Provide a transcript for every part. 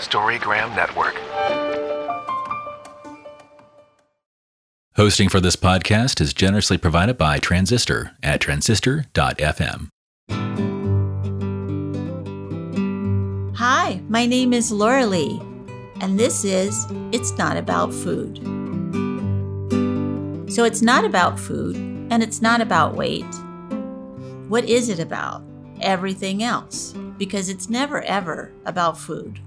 Storygram Network. Hosting for this podcast is generously provided by Transistor at transistor.fm. Hi, my name is Laura Lee, and this is It's Not About Food. So, it's not about food, and it's not about weight. What is it about? Everything else, because it's never ever about food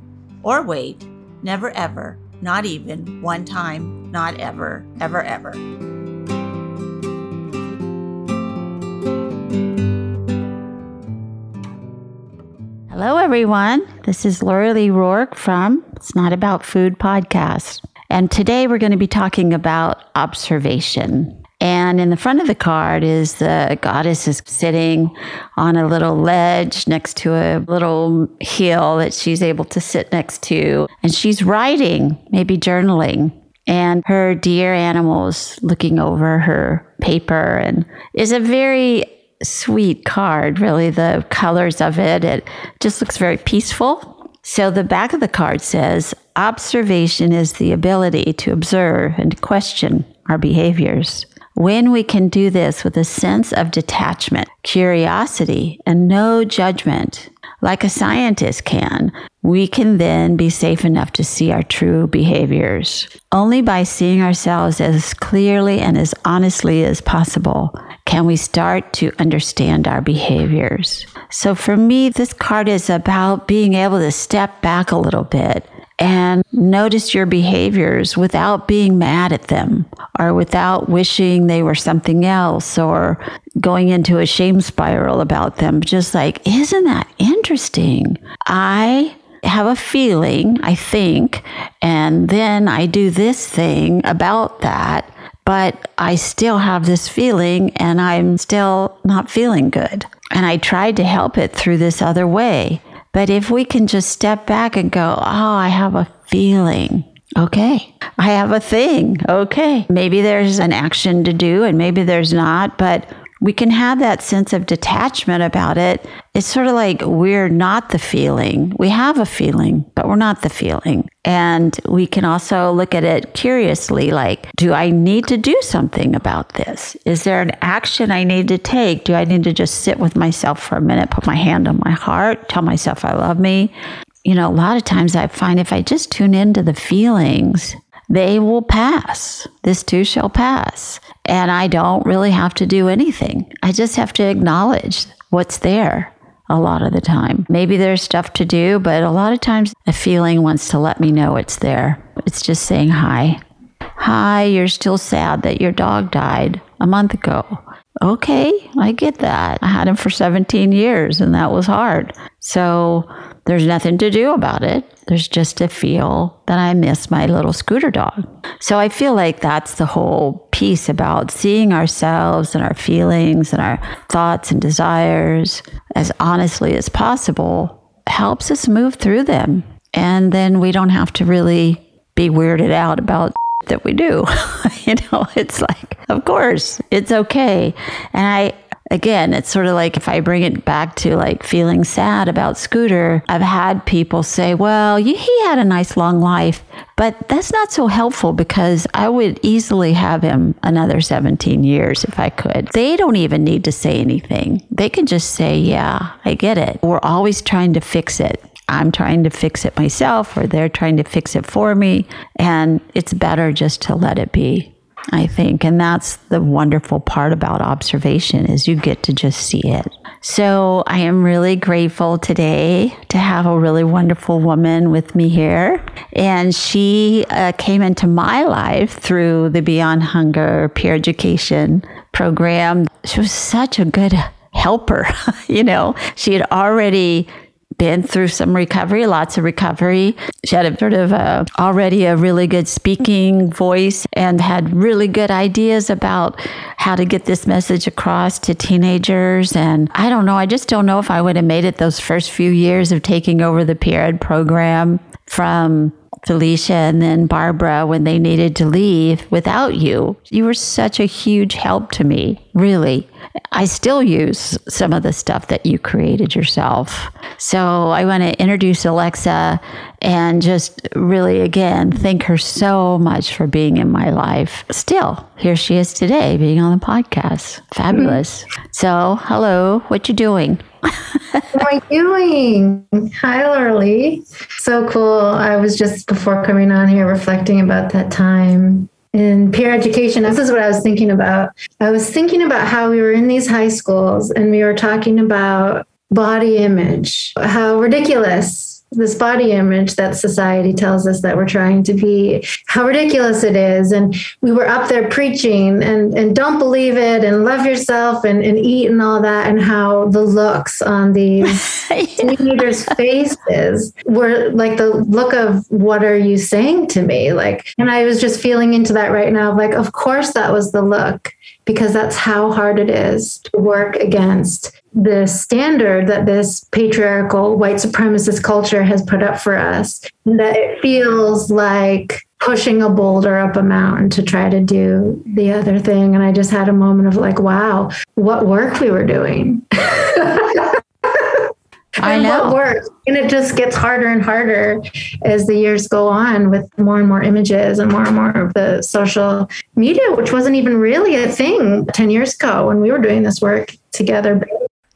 or weight, never ever, not even one time, not ever, ever, ever. Hello, everyone. This is Laura Lee Rourke from It's Not About Food podcast. And today we're going to be talking about observation. And in the front of the card is the goddess is sitting on a little ledge next to a little hill that she's able to sit next to. And she's writing, maybe journaling. And her deer animals looking over her paper and is a very sweet card, really. The colors of it, it just looks very peaceful. So the back of the card says observation is the ability to observe and question our behaviors. When we can do this with a sense of detachment, curiosity, and no judgment, like a scientist can, we can then be safe enough to see our true behaviors. Only by seeing ourselves as clearly and as honestly as possible can we start to understand our behaviors. So for me, this card is about being able to step back a little bit and notice your behaviors without being mad at them or without wishing they were something else or going into a shame spiral about them. Just like, isn't that interesting? I have a feeling, I think, and then I do this thing about that, but I still have this feeling and I'm still not feeling good. And I tried to help it through this other way. But if we can just step back and go, oh, I have a feeling. Okay. I have a thing. Okay. Maybe there's an action to do and maybe there's not, but we can have that sense of detachment about it. It's sort of like we're not the feeling. We have a feeling, but we're not the feeling. And we can also look at it curiously like, do I need to do something about this? Is there an action I need to take? Do I need to just sit with myself for a minute, put my hand on my heart, tell myself I love me? You know, a lot of times I find if I just tune into the feelings, they will pass. This too shall pass. And I don't really have to do anything. I just have to acknowledge what's there a lot of the time. Maybe there's stuff to do, but a lot of times a feeling wants to let me know it's there. It's just saying hi. Hi, you're still sad that your dog died a month ago. Okay, I get that. I had him for 17 years and that was hard. So there's nothing to do about it. There's just to feel that I miss my little scooter dog. So I feel like that's the whole piece about seeing ourselves and our feelings and our thoughts and desires as honestly as possible helps us move through them. And then we don't have to really be weirded out about that we do. you know, it's like, of course, it's okay. And I, again, it's sort of like if I bring it back to like feeling sad about Scooter, I've had people say, well, he had a nice long life, but that's not so helpful because I would easily have him another 17 years if I could. They don't even need to say anything. They can just say, yeah, I get it. We're always trying to fix it. I'm trying to fix it myself or they're trying to fix it for me. And it's better just to let it be. I think. And that's the wonderful part about observation is you get to just see it. So I am really grateful today to have a really wonderful woman with me here. And she uh, came into my life through the Beyond Hunger peer education program. She was such a good helper. you know, she had already been through some recovery, lots of recovery. She had a sort of a, already a really good speaking voice and had really good ideas about how to get this message across to teenagers. And I don't know, I just don't know if I would have made it those first few years of taking over the peer ed program from Felicia and then Barbara when they needed to leave without you. You were such a huge help to me, really. I still use some of the stuff that you created yourself. So I want to introduce Alexa and just really, again, thank her so much for being in my life. Still, here she is today, being on the podcast. Fabulous. Mm-hmm. So, hello, what you doing? How am I doing? Hi, Laura So cool. I was just before coming on here reflecting about that time in peer education. This is what I was thinking about. I was thinking about how we were in these high schools and we were talking about body image, how ridiculous this body image that society tells us that we're trying to be, how ridiculous it is. And we were up there preaching and, and don't believe it and love yourself and, and eat and all that, and how the looks on these teenagers' faces were like the look of what are you saying to me? Like, and I was just feeling into that right now. Like, of course that was the look because that's how hard it is to work against the standard that this patriarchal white supremacist culture has put up for us that it feels like pushing a boulder up a mountain to try to do the other thing. And i just had a moment of like wow what work we were doing I know. Work. And it just gets harder and harder as the years go on with more and more images and more and more of the social media, which wasn't even really a thing 10 years ago when we were doing this work together.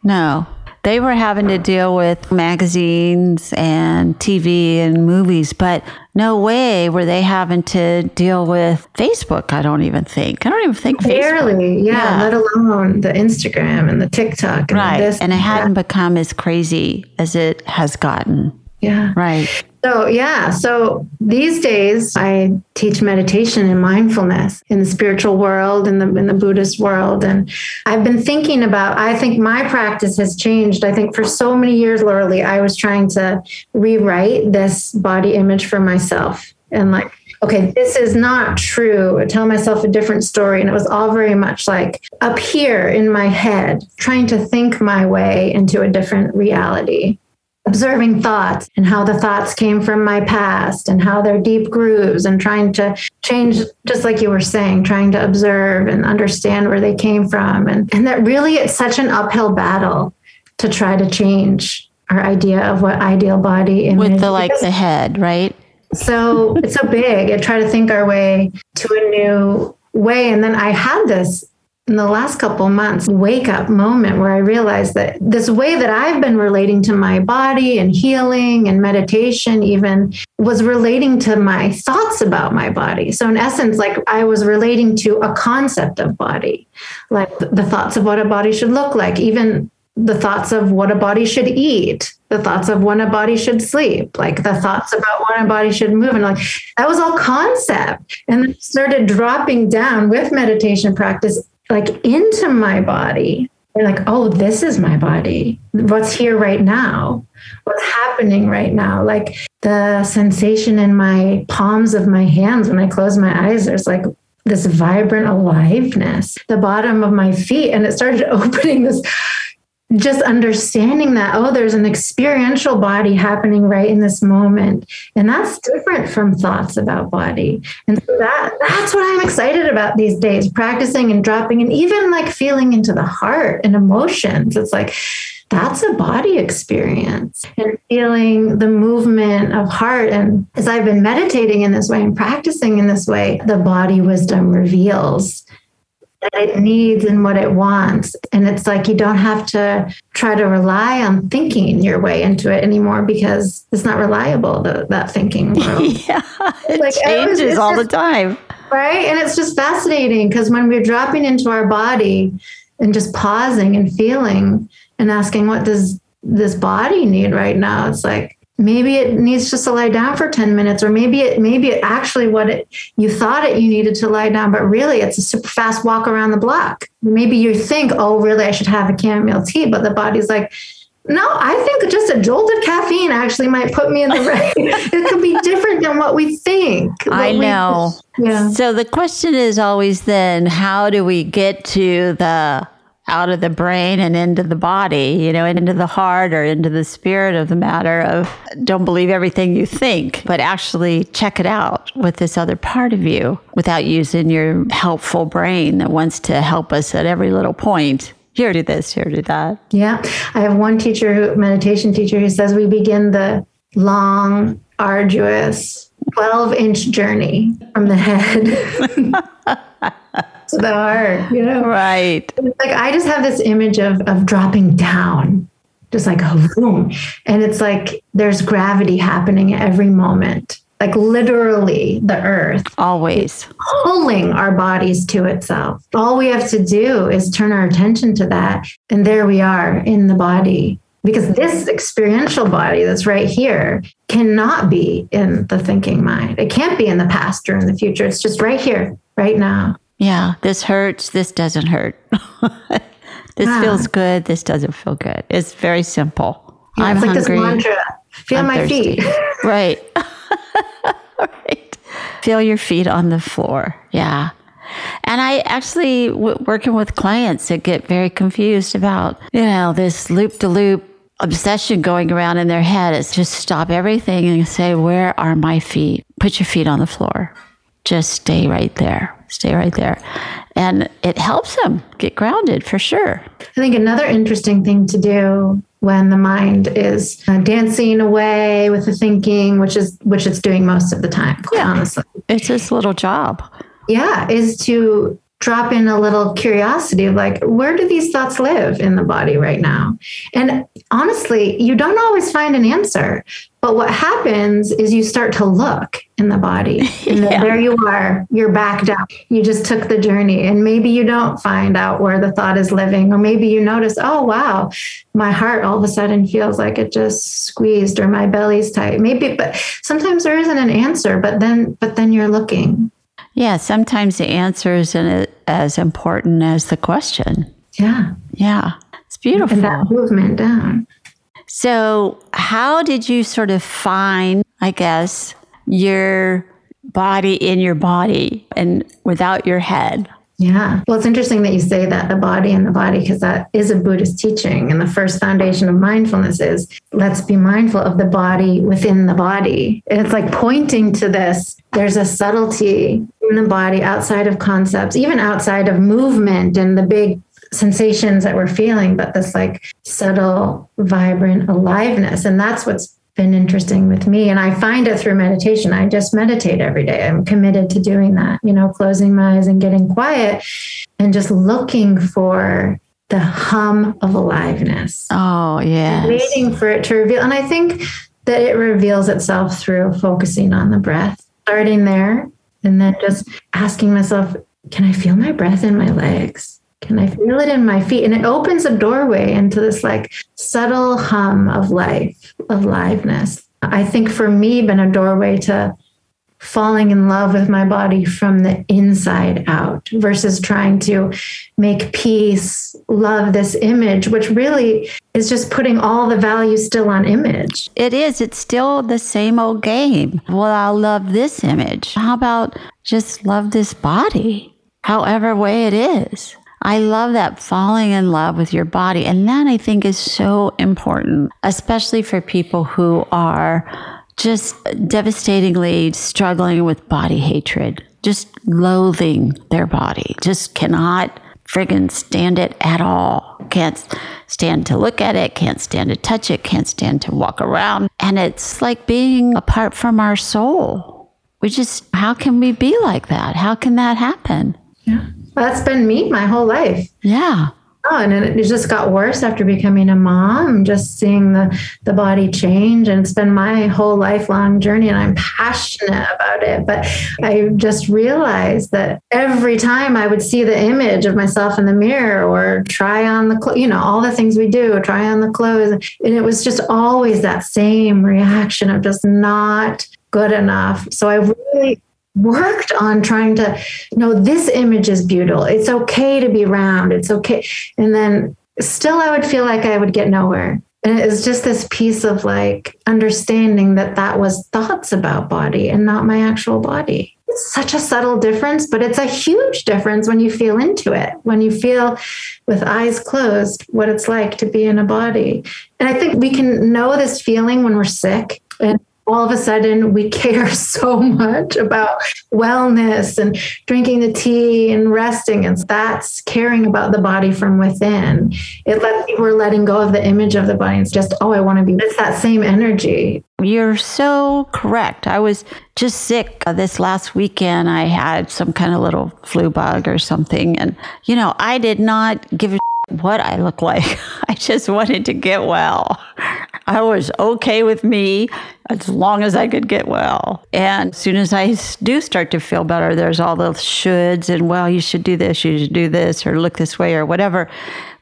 No, they were having to deal with magazines and TV and movies, but no way were they having to deal with Facebook. I don't even think. I don't even think barely. Yeah, yeah, let alone the Instagram and the TikTok. And right, this, and it hadn't yeah. become as crazy as it has gotten. Yeah. Right. So, yeah. So these days I teach meditation and mindfulness in the spiritual world, in the, in the Buddhist world. And I've been thinking about, I think my practice has changed. I think for so many years, Lee, I was trying to rewrite this body image for myself and like, okay, this is not true. Tell myself a different story. And it was all very much like up here in my head, trying to think my way into a different reality observing thoughts and how the thoughts came from my past and how they're deep grooves and trying to change just like you were saying trying to observe and understand where they came from. And, and that really it's such an uphill battle to try to change our idea of what ideal body image with the like is. the head right? So it's so big. And try to think our way to a new way. And then i had this in the last couple months wake up moment where I realized that this way that I've been relating to my body and healing and meditation even was relating to my thoughts about my body. So in essence like I was relating to a concept of body, like the thoughts of what a body should look like, even the thoughts of what a body should eat, the thoughts of when a body should sleep, like the thoughts about when a body should move. And like that was all concept. And then started dropping down with meditation practice like into my body. And like oh this is my body. What's here right now? What's happening right now? Like the sensation in my palms of my hands when i close my eyes there's like this vibrant aliveness. The bottom of my feet and it started opening this just understanding that oh there's an experiential body happening right in this moment. And that's different from thoughts about body. And so that that's what i'm excited about these days practicing and dropping and even like feeling into the heart and emotions. It's like that's a body experience. And feeling the movement of heart. And as i've been meditating in this way and practicing in this way the body wisdom reveals that it needs and what it wants. And it's like you don't have to try to rely on thinking your way into it anymore because it's not reliable, the, that thinking. yeah, it like, oh, changes it was, all just, the time. Right. And it's just fascinating because when we're dropping into our body and just pausing and feeling and asking, what does this body need right now? It's like, maybe it needs just to lie down for 10 minutes or maybe it maybe it actually what it you thought it you needed to lie down but really it's a super fast walk around the block. Maybe you think oh really i should have a chamomile tea but the body's like no i think just a jolt of caffeine actually might put me in the right it could be different than what we think what i know. we, yeah. So the question is always then how do we get to the out of the brain and into the body, you know, and into the heart or into the spirit of the matter of don't believe everything you think, but actually check it out with this other part of you without using your helpful brain that wants to help us at every little point. Here, do this, here, do that. Yeah. I have one teacher who, meditation teacher, who says we begin the long, arduous 12 inch journey from the head the heart, you know? Right. Like I just have this image of of dropping down, just like a boom. And it's like there's gravity happening every moment. Like literally the earth Always. pulling our bodies to itself. All we have to do is turn our attention to that. And there we are in the body. Because this experiential body that's right here cannot be in the thinking mind. It can't be in the past or in the future. It's just right here, right now. Yeah, this hurts, this doesn't hurt. this feels good, this doesn't feel good. It's very simple. Yeah, I'm it's like hungry. this mantra feel I'm my thirsty. feet. right. right. Feel your feet on the floor. Yeah. And I actually, w- working with clients that get very confused about, you know, this loop to loop obsession going around in their head is just stop everything and say, Where are my feet? Put your feet on the floor. Just stay right there. Stay right there. And it helps them get grounded for sure. I think another interesting thing to do when the mind is uh, dancing away with the thinking, which is which it's doing most of the time, quite Yeah. honestly. It's this little job. Yeah, is to drop in a little curiosity of like, where do these thoughts live in the body right now? And honestly, you don't always find an answer. But what happens is you start to look in the body. And Yeah. there you are, you're back down. You just took the journey. And maybe you don't find out where the thought is living. Or maybe you notice, oh, wow, my heart all of a sudden feels like it just squeezed or my belly's tight. Maybe, but sometimes there isn't an answer, but then, but then you're looking. Yeah, sometimes the answer isn't as important as the question. Yeah. Yeah, it's beautiful. And that movement down. So, how did you sort of find, I guess, your body in your body and without your head? Yeah. Well, it's interesting that you say that the body and the body, because that is a Buddhist teaching. And the first foundation of mindfulness is let's be mindful of the body within the body. And it's like pointing to this. There's a subtlety in the body outside of concepts, even outside of movement and the big sensations that we're feeling, but this like subtle, vibrant aliveness. And that's what's been interesting with me. And I find it through meditation. I just meditate every day. I'm committed to doing that, you know, closing my eyes and getting quiet and just looking for the hum of aliveness, Oh, yeah waiting for it to reveal. And I think that it reveals itself through focusing on the breath, starting there, and then just asking myself, can I feel my breath in my legs? Can I feel it in my feet? And it opens a doorway into this like subtle hum of life, of liveness. I think for me, been a doorway to falling in love with my body from the inside out versus trying to make peace, love this image, which really is just putting all the value still on image. It is. It's still the same old game. Well, I love this image. How about just love this body, however way it is? I love that falling in love with your body. And that I think is so important, especially for people who are just devastatingly struggling with body hatred, just loathing their body, just cannot friggin' stand it at all. Can't stand to look at it, can't stand to touch it, can't stand to walk around. And it's like being apart from our soul. We just, how can we be like that? How can that happen? Yeah. That's been me my whole life. Yeah. Oh, and it just got worse after becoming a mom, just seeing the, the body change. And it's been my whole lifelong journey, and I'm passionate about it. But I just realized that every time I would see the image of myself in the mirror or try on the, clo- you know, all the things we do, try on the clothes, and it was just always that same reaction of just not good enough. So I really worked on trying to no this image is beautiful. It's okay to be round. It's okay. And then still i would feel like i would get nowhere. And it was just this piece of like understanding that that was thoughts about body and not my actual body. It's such a subtle difference, but it's a huge difference when you feel into it, when you feel with eyes closed what it's like to be in a body. And I think we can know this feeling when we're sick and all of a sudden we care so much about wellness and drinking the tea and resting and that's caring about the body from within. It let we're letting go of the image of the body. It's just oh i want to be it's that same energy. You're so correct. I was just sick uh, this last weekend. I had some kind of little flu bug or something. And you know i did not give a what I look like. I just wanted to get well. I was okay with me as long as I could get well. And as soon as I do start to feel better, there's all the shoulds and, well, you should do this, you should do this, or look this way, or whatever.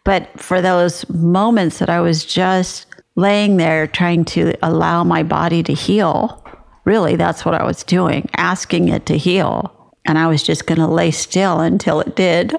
But for those moments that I was just laying there trying to allow my body to heal, really, that's what I was doing, asking it to heal. And I was just going to lay still until it did.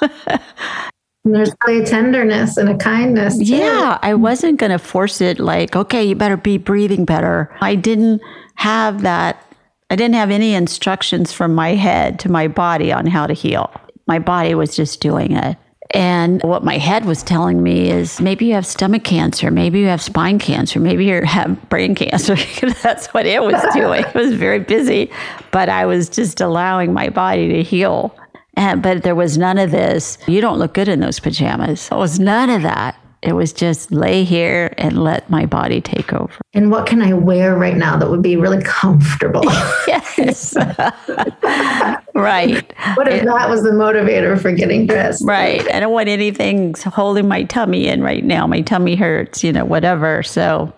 And there's a tenderness and a kindness. Too. Yeah, I wasn't going to force it like, okay, you better be breathing better. I didn't have that. I didn't have any instructions from my head to my body on how to heal. My body was just doing it. And what my head was telling me is maybe you have stomach cancer, maybe you have spine cancer, maybe you have brain cancer. That's what it was doing. It was very busy, but I was just allowing my body to heal. And, but there was none of this. You don't look good in those pajamas. It was none of that. It was just lay here and let my body take over. And what can I wear right now that would be really comfortable? yes. right. What if it, that was the motivator for getting dressed? Right. I don't want anything holding my tummy in right now. My tummy hurts, you know, whatever. So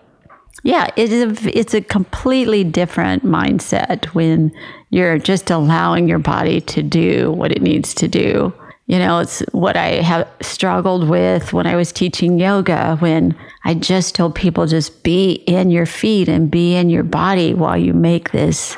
yeah, it is a, it's a completely different mindset when you're just allowing your body to do what it needs to do. You know, it's what I have struggled with when I was teaching yoga, when I just told people just be in your feet and be in your body while you make this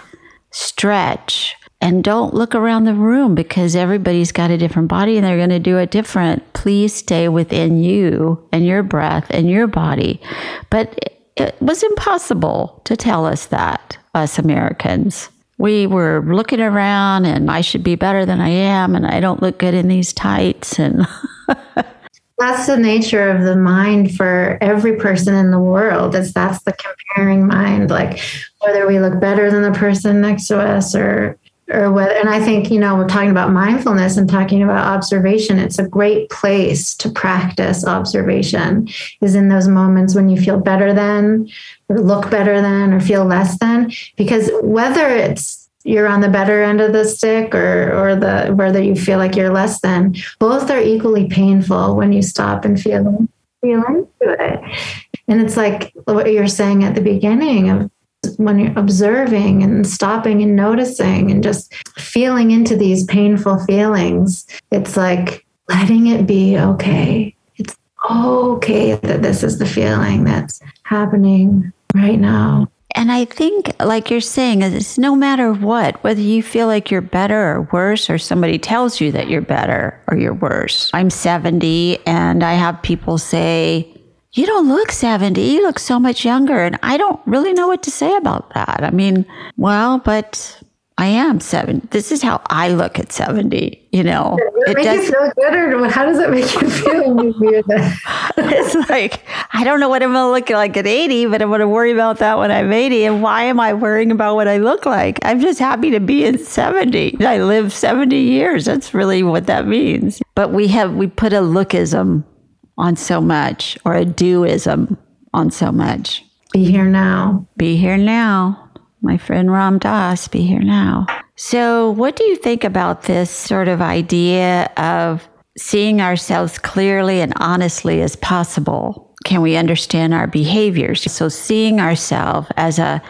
stretch. And don't look around the room because everybody's got a different body and they're going to do it different. Please stay within you and your breath and your body. But it was impossible to tell us that, us Americans. We were looking around and I should be better than I am and I don't look good in these tights and that's the nature of the mind for every person in the world is that's the comparing mind like whether we look better than the person next to us or or whether and i think you know we're talking about mindfulness and talking about observation it's a great place to practice observation is in those moments when you feel better than or look better than or feel less than because whether it's you're on the better end of the stick or or the whether you feel like you're less than both are equally painful when you stop and feel feel into it. And it's like what you're saying at the beginning of when you're observing and stopping and noticing and just feeling into these painful feelings, it's like letting it be okay. It's okay that this is the feeling that's happening right now. And I think, like you're saying, it's no matter what, whether you feel like you're better or worse, or somebody tells you that you're better or you're worse. I'm 70 and I have people say, you don't look 70. You look so much younger. And I don't really know what to say about that. I mean, well, but I am 70. This is how I look at 70, you know. Does it, it make does, you feel good or how does it make you feel? it's like, I don't know what I'm going to look like at 80, but I'm going to worry about that when I'm 80. And why am I worrying about what I look like? I'm just happy to be in 70. I live 70 years. That's really what that means. But we have, we put a lookism on so much or a doism on so much. Be here now. Be here now. My friend Ram Dass, be here now. So, what do you think about this sort of idea of seeing ourselves clearly and honestly as possible? Can we understand our behaviors? So, seeing ourselves as a,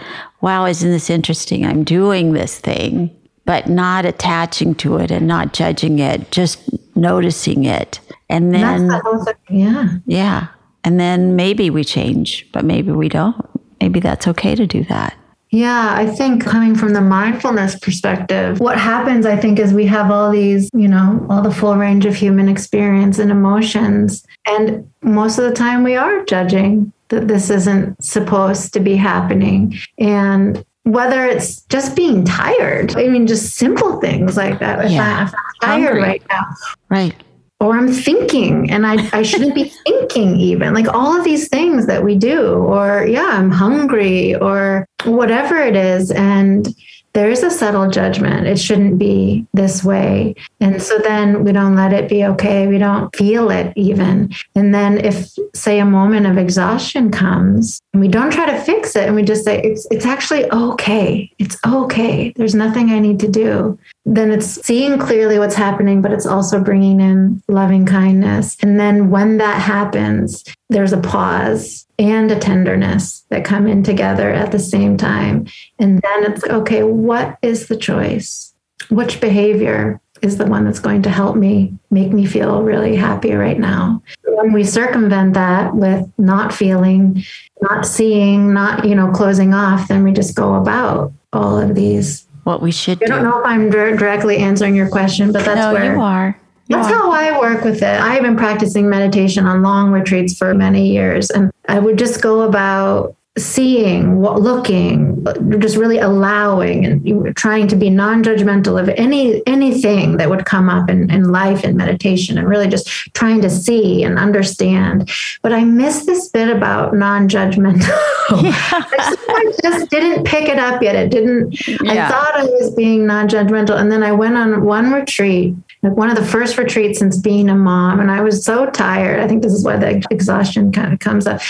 wow, isn't this interesting? I'm doing this thing, but not attaching to it and not judging it, just noticing it and then, the yeah. Yeah. And then maybe we change, but maybe we don't. Maybe that's okay to do that. Yeah, I think coming from the mindfulness perspective, what happens, I think, is we have all these, you know, all the full range of human experience and emotions. And most of the time we are judging that this isn't supposed to be happening. And whether it's just being tired. I mean, just simple things like that. If, Yeah. I, I'm tired Hungry. right now, Right. Or I'm thinking and I, I shouldn't be thinking even like all of these things that we do, or yeah, I'm hungry or whatever it is. And there is a subtle judgment. It shouldn't be this way. And so then we don't let it be okay. We don't feel it even. And then if say a moment of exhaustion comes and we don't try to fix it and we just say it's it's actually okay. It's okay. There's nothing I need to do then it's seeing clearly what's happening, but it's also bringing in loving kindness. And then when that happens, there's a pause and a tenderness that come in together at the same time. And then it's okay, what is the choice? Which behavior is the one that's going to help me make me feel really happy right now? When we circumvent that with not feeling, not seeing, not, you know, closing off, then we just go about all of these What we should I do. don't know if I'm directly answering your question, but that's no, where you are. That's how I work with it. I have been practicing meditation on long retreats for many years, and I would just go about seeing, what, looking, just really allowing, and trying to be non-judgmental of any anything that would come up in, in life and meditation, and really just trying to see and understand. But I miss this bit about non-judgmental. I I just didn't pick it up yet. It didn't. Yeah. I thought I was being non-judgmental, and then I went on one retreat, like one of the first retreats since being a mom, and I was so tired. I think this is why the exhaustion kind of comes up.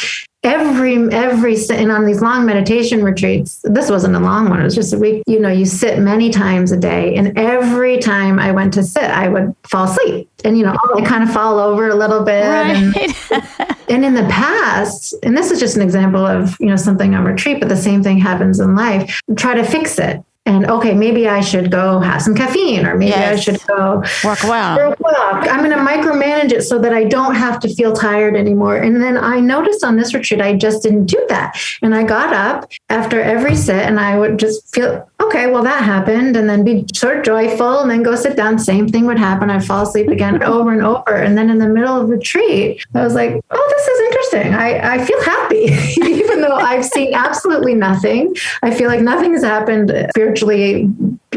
Every every and on these long meditation retreats, this wasn't a long one. It was just a week. You know, you sit many times a day, and every time I went to sit, I would fall asleep, and you know, I kind of fall over a little bit, and Right. and in the past, and this is just an example of you know something on retreat, but the same thing happens in life. Try to fix it, and okay, maybe I should go have some caffeine, or maybe I should go Work for a walk. I'm going to micromanage it so that I don't have to feel tired anymore. And then I noticed on this retreat, I just didn't do that, and I got up after every sit, and I would just feel okay. Well, that happened, and then be sort of joyful, and then go sit down. Same thing would happen. I'd fall asleep again over and over, and then in the middle of retreat, I was like, "Oh, this is interesting. I, I feel happy, even though I've seen absolutely nothing. I feel like nothing has happened spiritually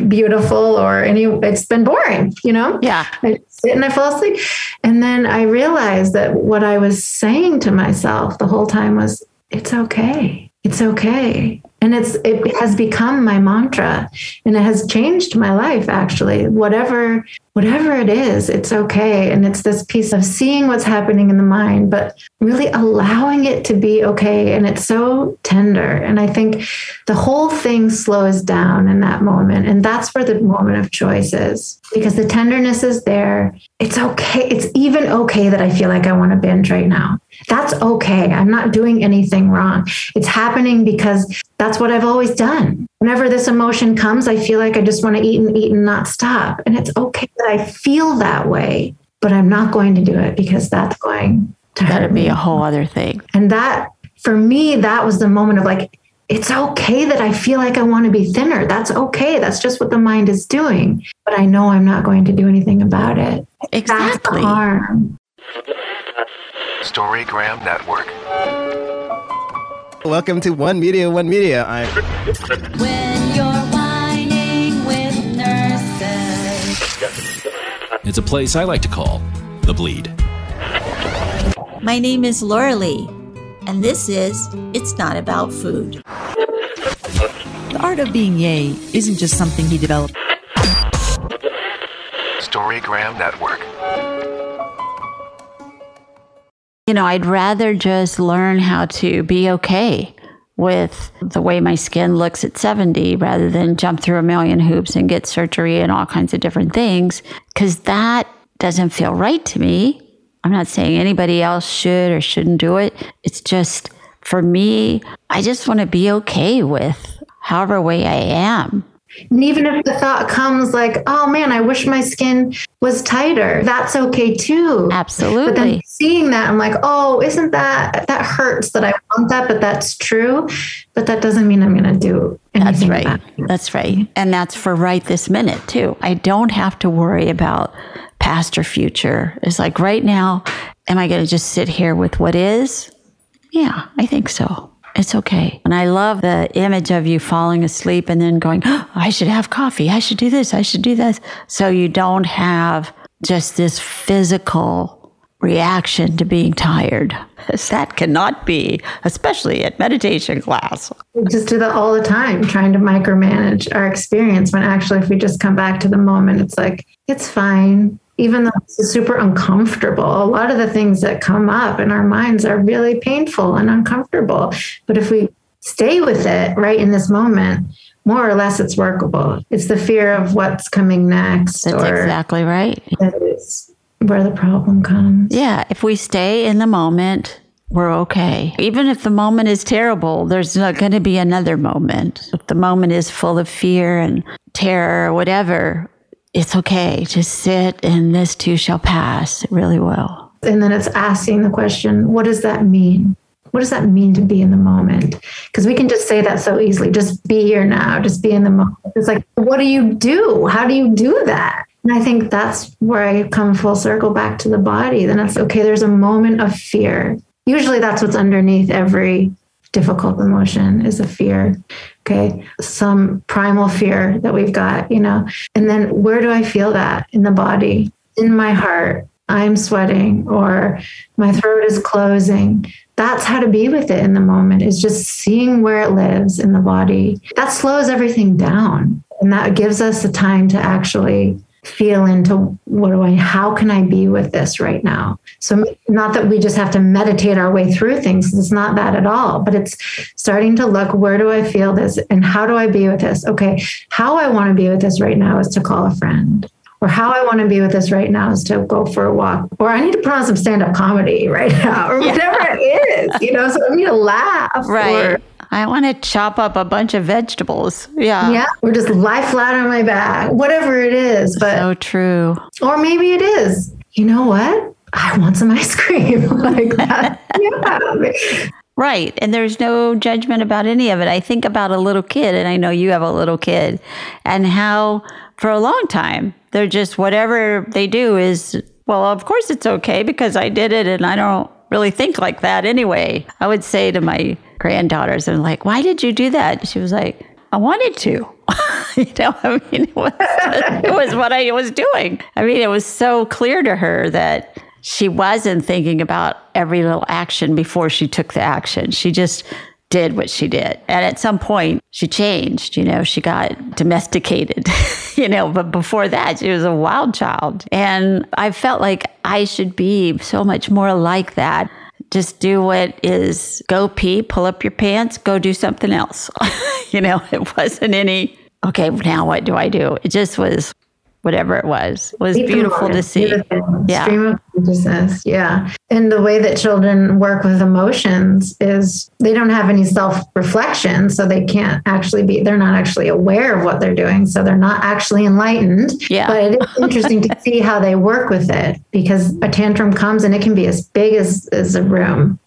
beautiful or any. It's been boring, you know. Yeah. I sit and I fall asleep. And then I realized that what I was saying to myself the whole time was, it's okay. It's okay. And it's it has become my mantra and it has changed my life actually. Whatever whatever it is, it's okay. And it's this piece of seeing what's happening in the mind, but really allowing it to be okay. And it's so tender. And I think the whole thing slows down in that moment. And that's where the moment of choice is because the tenderness is there. It's okay. It's even okay that I feel like I want to binge right now. That's okay. I'm not doing anything wrong. It's happening because that's what I've always done. Whenever this emotion comes, I feel like I just want to eat and eat and not stop. And it's okay that I feel that way, but I'm not going to do it because that's going to hurt That'd be me. a whole other thing. And that, for me, that was the moment of like, it's okay that I feel like I want to be thinner. That's okay. That's just what the mind is doing. But I know I'm not going to do anything about it. Exactly. harm. Storygram Network. Welcome to One Media, One Media. I'm It's a place I like to call The Bleed. My name is Laura Lee, and this is It's Not About Food. The art of being yay isn't just something he developed. Storygram Network. You know, I'd rather just learn how to be okay with the way my skin looks at 70 rather than jump through a million hoops and get surgery and all kinds of different things because that doesn't feel right to me. I'm not saying anybody else should or shouldn't do it. It's just for me, I just want to be okay with however way I am. And even if the thought comes like, oh man, I wish my skin was tighter, that's okay too. Absolutely. But then seeing that, I'm like, oh, isn't that, that hurts that I want that, but that's true. But that doesn't mean I'm going to do anything That's right. That's right. And that's for right this minute, too. I don't have to worry about past or future. It's like right now, am I going to just sit here with what is? Yeah, I think so. It's okay. And I love the image of you falling asleep and then going, oh, I should have coffee. I should do this. I should do this. So you don't have just this physical reaction to being tired. That cannot be, especially at meditation class. We just do that all the time, trying to micromanage our experience when actually, if we just come back to the moment, it's like, it's fine. Even though it's super uncomfortable, a lot of the things that come up in our minds are really painful and uncomfortable. But if we stay with it right in this moment, more or less it's workable. It's the fear of what's coming next. That's exactly right. that is where the problem comes. Yeah, if we stay in the moment, we're okay. Even if the moment is terrible, there's not going to be another moment. If the moment is full of fear and terror or whatever, it's okay. Just sit and this too shall pass. Really will. And then it's asking the question, what does that mean? What does that mean to be in the moment? Because we can just say that so easily. Just be here now. Just be in the moment. It's like, what do you do? How do you do that? And I think that's where I come full circle back to the body. Then it's okay, there's a moment of fear. Usually that's what's underneath every difficult emotion is a fear. Okay. Some primal fear that we've got, you know. And then where do I feel that in the body? In my heart, I'm sweating or my throat is closing. That's how to be with it in the moment is just seeing where it lives in the body. That slows everything down. And that gives us the time to actually feel into what do I, how can I be with this right now? So, not that we just have to meditate our way through things, it's not that at all, but it's starting to look where do I feel this and how do I be with this? Okay, how I want to be with this right now is to call a friend. Or how I want to be with this right now is to go for a walk. Or I need to put on some stand up comedy right now, or whatever it is, you know, so I need to laugh. Right. Or, I want to chop up a bunch of vegetables. Yeah. yeah, or just lie flat on my back, whatever it is. But So true. Or maybe it is. You know what? I want some ice cream like that. yeah. Right. And there's no judgment about any of it. I think about a little kid, and I know you have a little kid, and how for a long time, they're just whatever they do is, well, of course it's okay because I did it and I don't really think like that anyway. I would say to my granddaughters, and like, why did you do that? She was like, I wanted to. you know, I mean, it was, it was what I was doing. I mean, it was so clear to her that she wasn't thinking about every little action before she took the action. She just did what she did. And at some point, she changed, you know, she got domesticated, you know, but before that, she was a wild child. And I felt like I should be so much more like that. Just do what is go pee, pull up your pants, go do something else. you know, it wasn't any, okay, now what do I do? It just was whatever it was. It was Deep beautiful to see. beautiful. Yeah. Stream of consciousness. Yeah. And the way that children work with emotions is they don't have any self reflection. So they can't actually be, they're not actually aware of what they're doing. So they're not actually enlightened. Yeah. But it is interesting to see how they work with it because a tantrum comes and it can be as big as, as a room.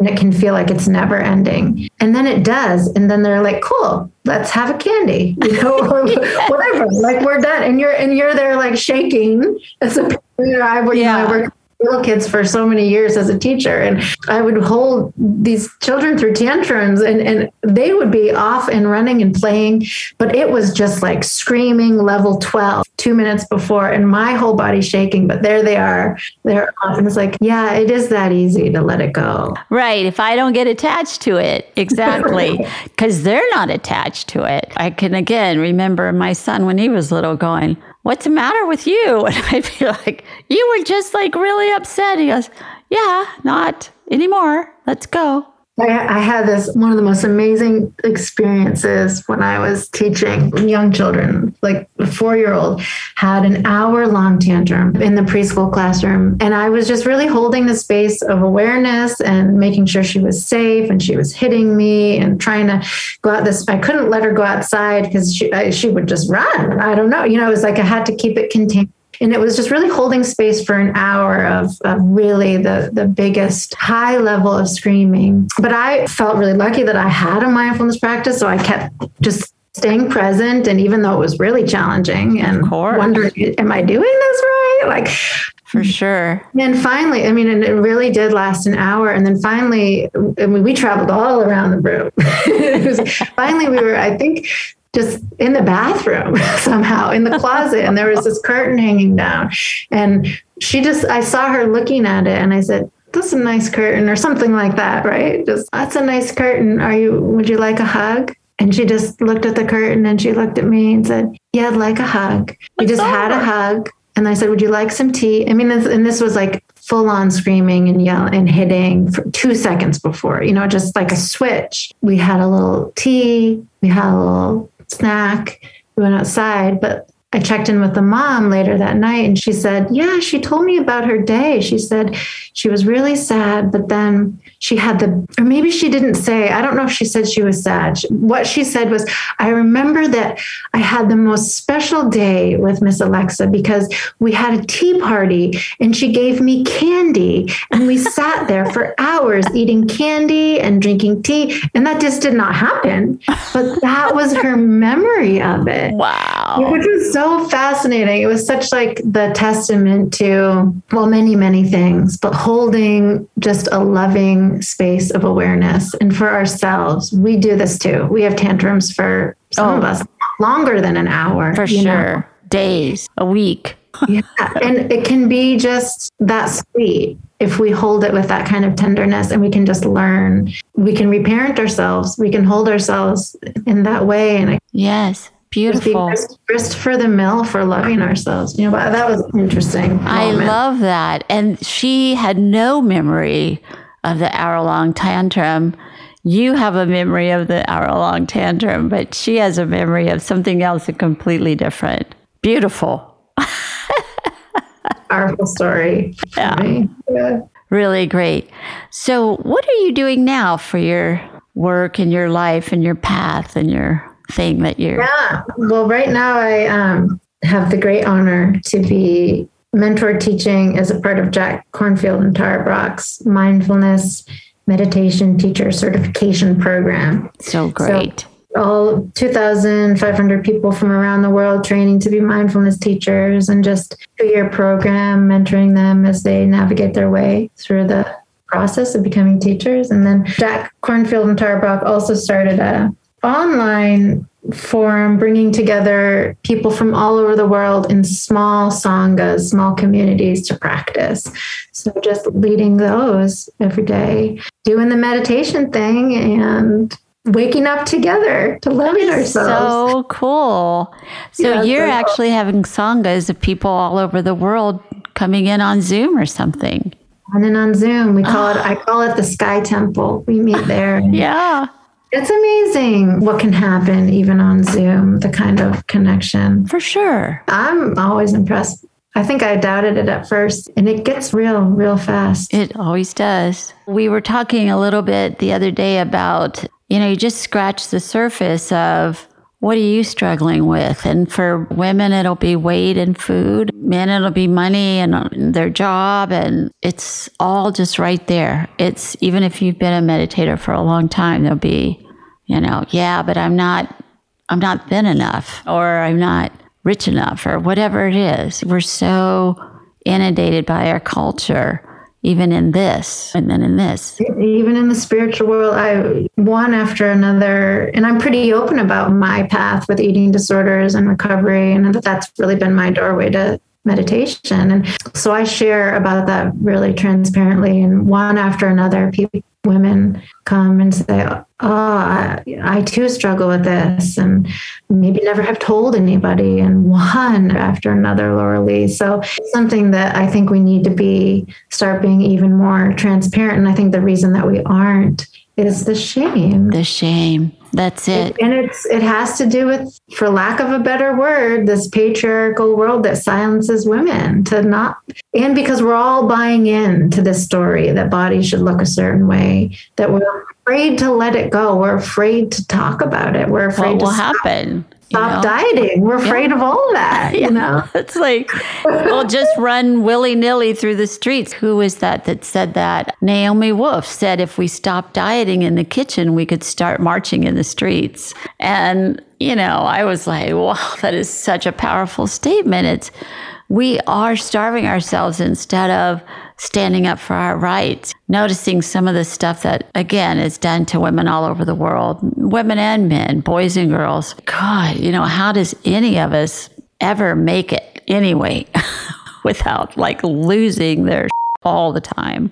And it can feel like it's never ending. And then it does. And then they're like, cool, let's have a candy, you know, or whatever. Like we're done. And you're and you're there like shaking. As a know, I, you know, I Yeah. Little kids for so many years as a teacher. And I would hold these children through tantrums and, and they would be off and running and playing. But it was just like screaming level 12 two minutes before and my whole body shaking. But there they are. They're off. And it's like, yeah, it is that easy to let it go. Right. If I don't get attached to it, exactly. Because they're not attached to it. I can again remember my son when he was little going, What's the matter with you? And I'd be like, You were just like really upset. He goes, Yeah, not anymore. Let's go. I, I had this one of the most amazing experiences when I was teaching young children. Like a four year old had an hour long tantrum in the preschool classroom. And I was just really holding the space of awareness and making sure she was safe and she was hitting me and trying to go out this. I couldn't let her go outside because she, she would just run. I don't know. You know, it was like I had to keep it contained and it was just really holding space for an hour of, of really the, the biggest high level of screaming. But I felt really lucky that I had a mindfulness practice. So I kept just staying present. And even though it was really challenging and wondering, am I doing this right? Like, for sure. And finally, I mean, and it really did last an hour. And then finally, I mean, we traveled all around the room. Was- finally, we were, I think, just in the bathroom somehow in the closet. And there was this curtain hanging down. And she just, I saw her looking at it and I said, that's a nice curtain or something like that, right? Just, that's a nice curtain. Are you, would you like a hug? And she just looked at the curtain and she looked at me and said, Yeah, I'd like a hug. We just had a hug. And I said, Would you like some tea? I mean, and this was like full on screaming and yelling and hitting for two seconds before, you know, just like a switch. We had a little tea, we had a little snack, we went outside, but I checked in with the mom later that night and she said, Yeah, she told me about her day. She said she was really sad, but then she had the, or maybe she didn't say, I don't know if she said she was sad. What she said was, I remember that I had the most special day with Miss Alexa because we had a tea party and she gave me candy and we sat there for hours eating candy and drinking tea. And that just did not happen. But that was her memory of it Wow. which was so fascinating. It was such like the testament to, well, many, many things, but holding just a loving space of awareness. And for ourselves, we do this too. We have tantrums for some of Oh. us longer than an hour. For you know? sure. Days, a week. Yeah. And it can be just that sweet if we hold it with that kind of tenderness and we can just learn. We can reparent ourselves. We can hold ourselves in that way. And Yes. Beautiful. grist, grist for the mill for loving ourselves. You know, but that was interesting. I love that. And she had no memory of the hour long tantrum. You have a memory of the hour long tantrum, but she has a memory of something else completely different. Beautiful. powerful story. Yeah. Yeah. Really great. So, what are you doing now for your work and your life and your path and your thing that you're. Yeah. Well, right now I um, have the great honor to be mentor teaching as a part of Jack Kornfield and Tara Brach's mindfulness meditation teacher certification program. So great. all 2,500 people from around the world training to be mindfulness teachers and just two year program mentoring them as they navigate their way through the process of becoming teachers. And then Jack Kornfield and Tara Brach also started a online forum bringing together people from all over the world in small sanghas, small communities to practice. So just leading those every day, doing the meditation thing and waking up together to loving ourselves. So cool. So Yeah, you're so- actually having sanghas of people all over the world coming in on Zoom or something. On and on Zoom, we call it, ah. I call it the Sky Temple. We meet there. Yeah. It's amazing what can happen even on Zoom, the kind of connection. For sure. I'm always impressed. I think I doubted it at first, and it gets real, real fast. It always does. We were talking a little bit the other day about, you know, you just scratch the surface of what are you struggling with? And for women, it'll be weight and food. Men, it'll be money and uh, their job. And it's all just right there. It's even if you've been a meditator for a long time, there'll be, you know, yeah, but I'm not, I'm not thin enough or I'm not rich enough or whatever it is. We're so inundated by our culture, even in this and then in this. even in the spiritual world i one after another and i'm pretty open about my path with eating disorders and recovery and that's really been my doorway to meditation and so i share about that really transparently and one after another people women come and say oh I, I too struggle with this and maybe never have told anybody and one after another laura lee. So something that i think we need to be start being even more transparent. And i think the reason that we aren't is the shame. The shame. That's it. and it's it has to do with for lack of a better word this patriarchal world that silences women to not and because we're all buying in to this story that bodies should look a certain way that we're afraid to let it go we're afraid to talk about it we're afraid What will to stop, happen? Stop know? dieting we're afraid of all that you know It's like, we'll just run willy nilly through the streets. Who was that that said that? Naomi Wolf said if we stopped dieting in the kitchen, we could start marching in the streets. And, you know, I was like, wow, that is such a powerful statement. It's we are starving ourselves instead of standing up for our rights, noticing some of the stuff that, again, is done to women all over the world, women and men, boys and girls. God, you know, how does any of us ever make it anyway without like losing their all the time?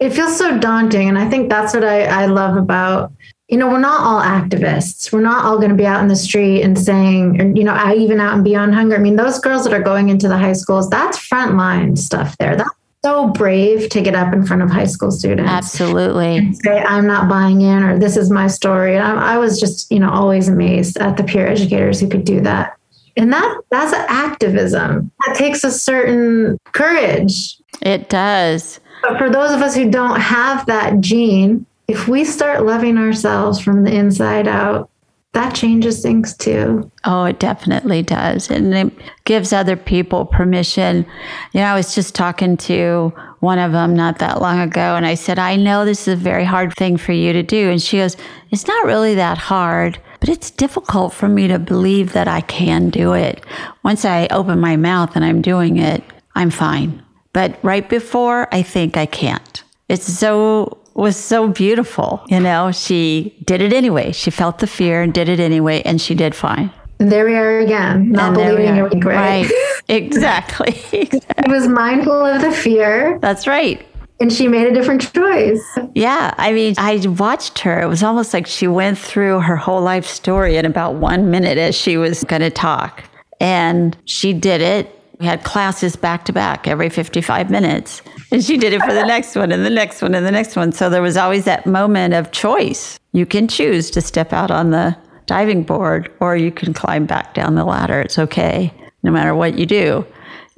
It feels so daunting. And I think that's what I, I love about you know, we're not all activists. We're not all going to be out in the street and saying, you know, even out and beyond hunger. I mean, those girls that are going into the high schools, that's frontline stuff there. That's so brave to get up in front of high school students. Absolutely. And say, I'm not buying in, or this is my story. And I, I was just, you know, always amazed at the peer educators who could do that. And that that's activism. That takes a certain courage. It does. But for those of us who don't have that gene, if we start loving ourselves from the inside out, that changes things too. Oh, it definitely does. And it gives other people permission. You know, I was just talking to one of them not that long ago, and I said, I know this is a very hard thing for you to do. And she goes, It's not really that hard, but it's difficult for me to believe that I can do it. Once I open my mouth and I'm doing it, I'm fine. But right before, I think I can't. It's so was so beautiful. You know, she did it anyway. She felt the fear and did it anyway, and she did fine. And there we are again, not And believing are. you're right? Right. exactly. She was mindful of the fear That's right. and she made a different choice. Yeah. I mean, I watched her. It was almost like she went through her whole life story in about one minute as she was going to talk. And she did it. We had classes back to back every 55 minutes. And she did it for the next one and the next one and the next one. So there was always that moment of choice. You can choose to step out on the diving board or you can climb back down the ladder. It's okay, no matter what you do.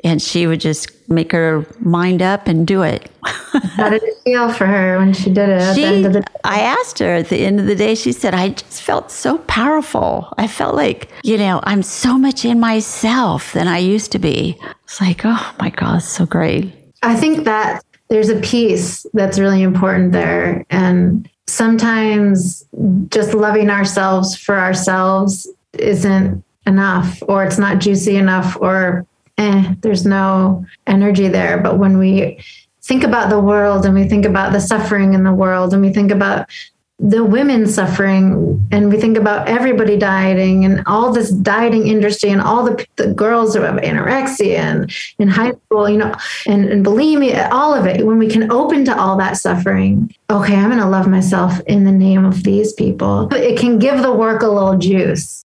And she would just make her mind up and do it. How did it feel for her when she did it at the She, end of the I asked her at the end of the day, she said, I just felt so powerful. I felt like, you know, I'm so much in myself than I used to be. It's like, oh my God, it's so great. I think that there's a piece that's really important there. And sometimes just loving ourselves for ourselves isn't enough, or it's not juicy enough, or eh, there's no energy there. But when we think about the world and we think about the suffering in the world and we think about the women suffering and we think about everybody dieting and all this dieting industry and all the, the girls who have anorexia and in high school you know and, and bulimia all of it. When we can open to all that suffering okay i'm going to love myself in the name of these people. It can give the work a little juice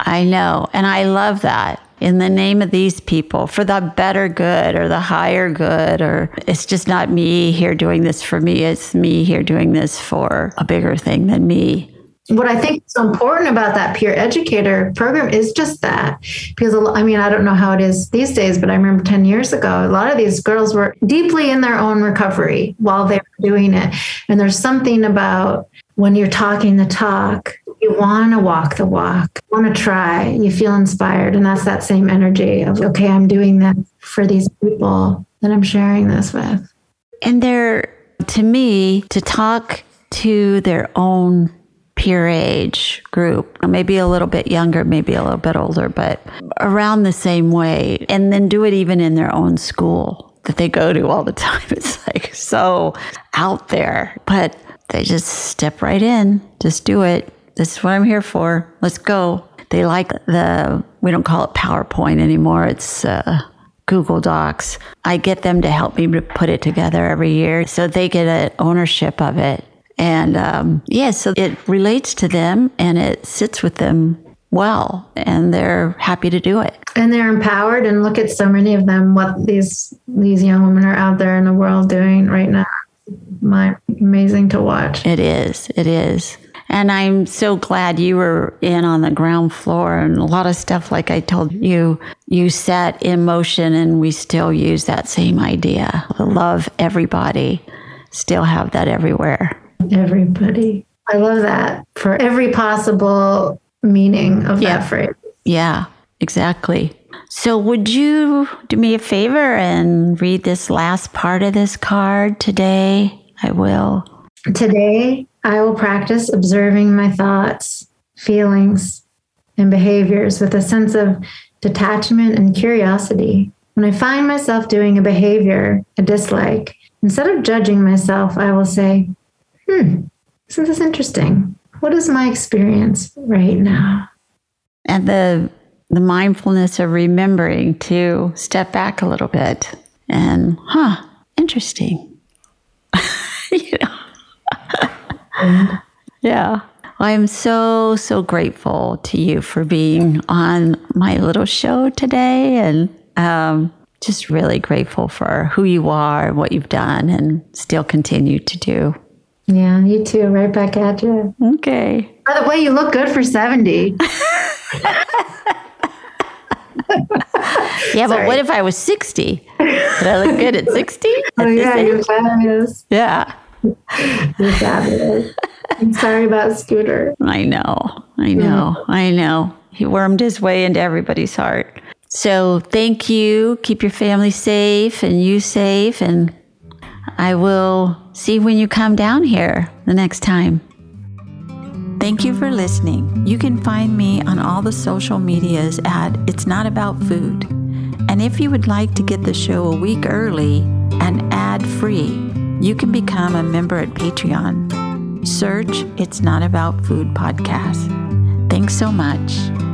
I know. And I love that. In the name of these people, for the better good or the higher good, or it's just not me here doing this for me, it's me here doing this for a bigger thing than me. what I think is so important about that peer educator program is just that. Because I mean, I don't know how it is these days, but I remember 10 years ago, a lot of these girls were deeply in their own recovery while they were doing it. And there's something about when you're talking the talk, you want to walk the walk, want to try, you feel inspired. And that's that same energy of, okay, I'm doing that for these people that I'm sharing this with. And they're, to me, to talk to their own peer age group, maybe a little bit younger, maybe a little bit older, but around the same way. And then do it even in their own school that they go to all the time. It's like so out there, but they just step right in, just do it. This is what I'm here for. Let's go. They like the, we don't call it PowerPoint anymore. It's, uh, Google Docs. I get them to help me to put it together every year so they get an ownership of it. And um, yeah, so it relates to them and it sits with them well, and they're happy to do it. and they're empowered and look at so many of them what these these young women are out there in the world doing right now my amazing to watch It is. It is. And I'm so glad you were in on the ground floor and a lot of stuff like I told mm-hmm. you, you set in motion and we still use that same idea. Love everybody. Still have that everywhere. everybody i love that for every possible meaning of Yeah. that phrase Yeah, exactly. So, would you do me a favor and read this last part of this card today? I will. today i will practice observing my thoughts feelings and behaviors with a sense of detachment and curiosity when I find myself doing a behavior I dislike, instead of judging myself, I will say, hmm, isn't this interesting? What is my experience right now? And the the mindfulness of remembering to step back a little bit and, huh, interesting. you yeah. I am so, so grateful to you for being on my little show today and um, just really grateful for who you are and what you've done and still continue to do. Yeah, you too. Right back at you. Okay. By the way, you look good for 70. Yeah, but what if I was 60? Would I look good at 60? Oh, yeah, you're fabulous. Yeah. You're fabulous. I'm sorry about Scooter. I know. I know. Mm. I know. He wormed his way into everybody's heart. So thank you. Keep your family safe and you safe. And I will see when you come down here the next time. Thank you for listening. You can find me on all the social medias at It's Not About Food. And if you would like to get the show a week early and ad free, you can become a member at Patreon. Search It's Not About Food podcast. Thanks so much.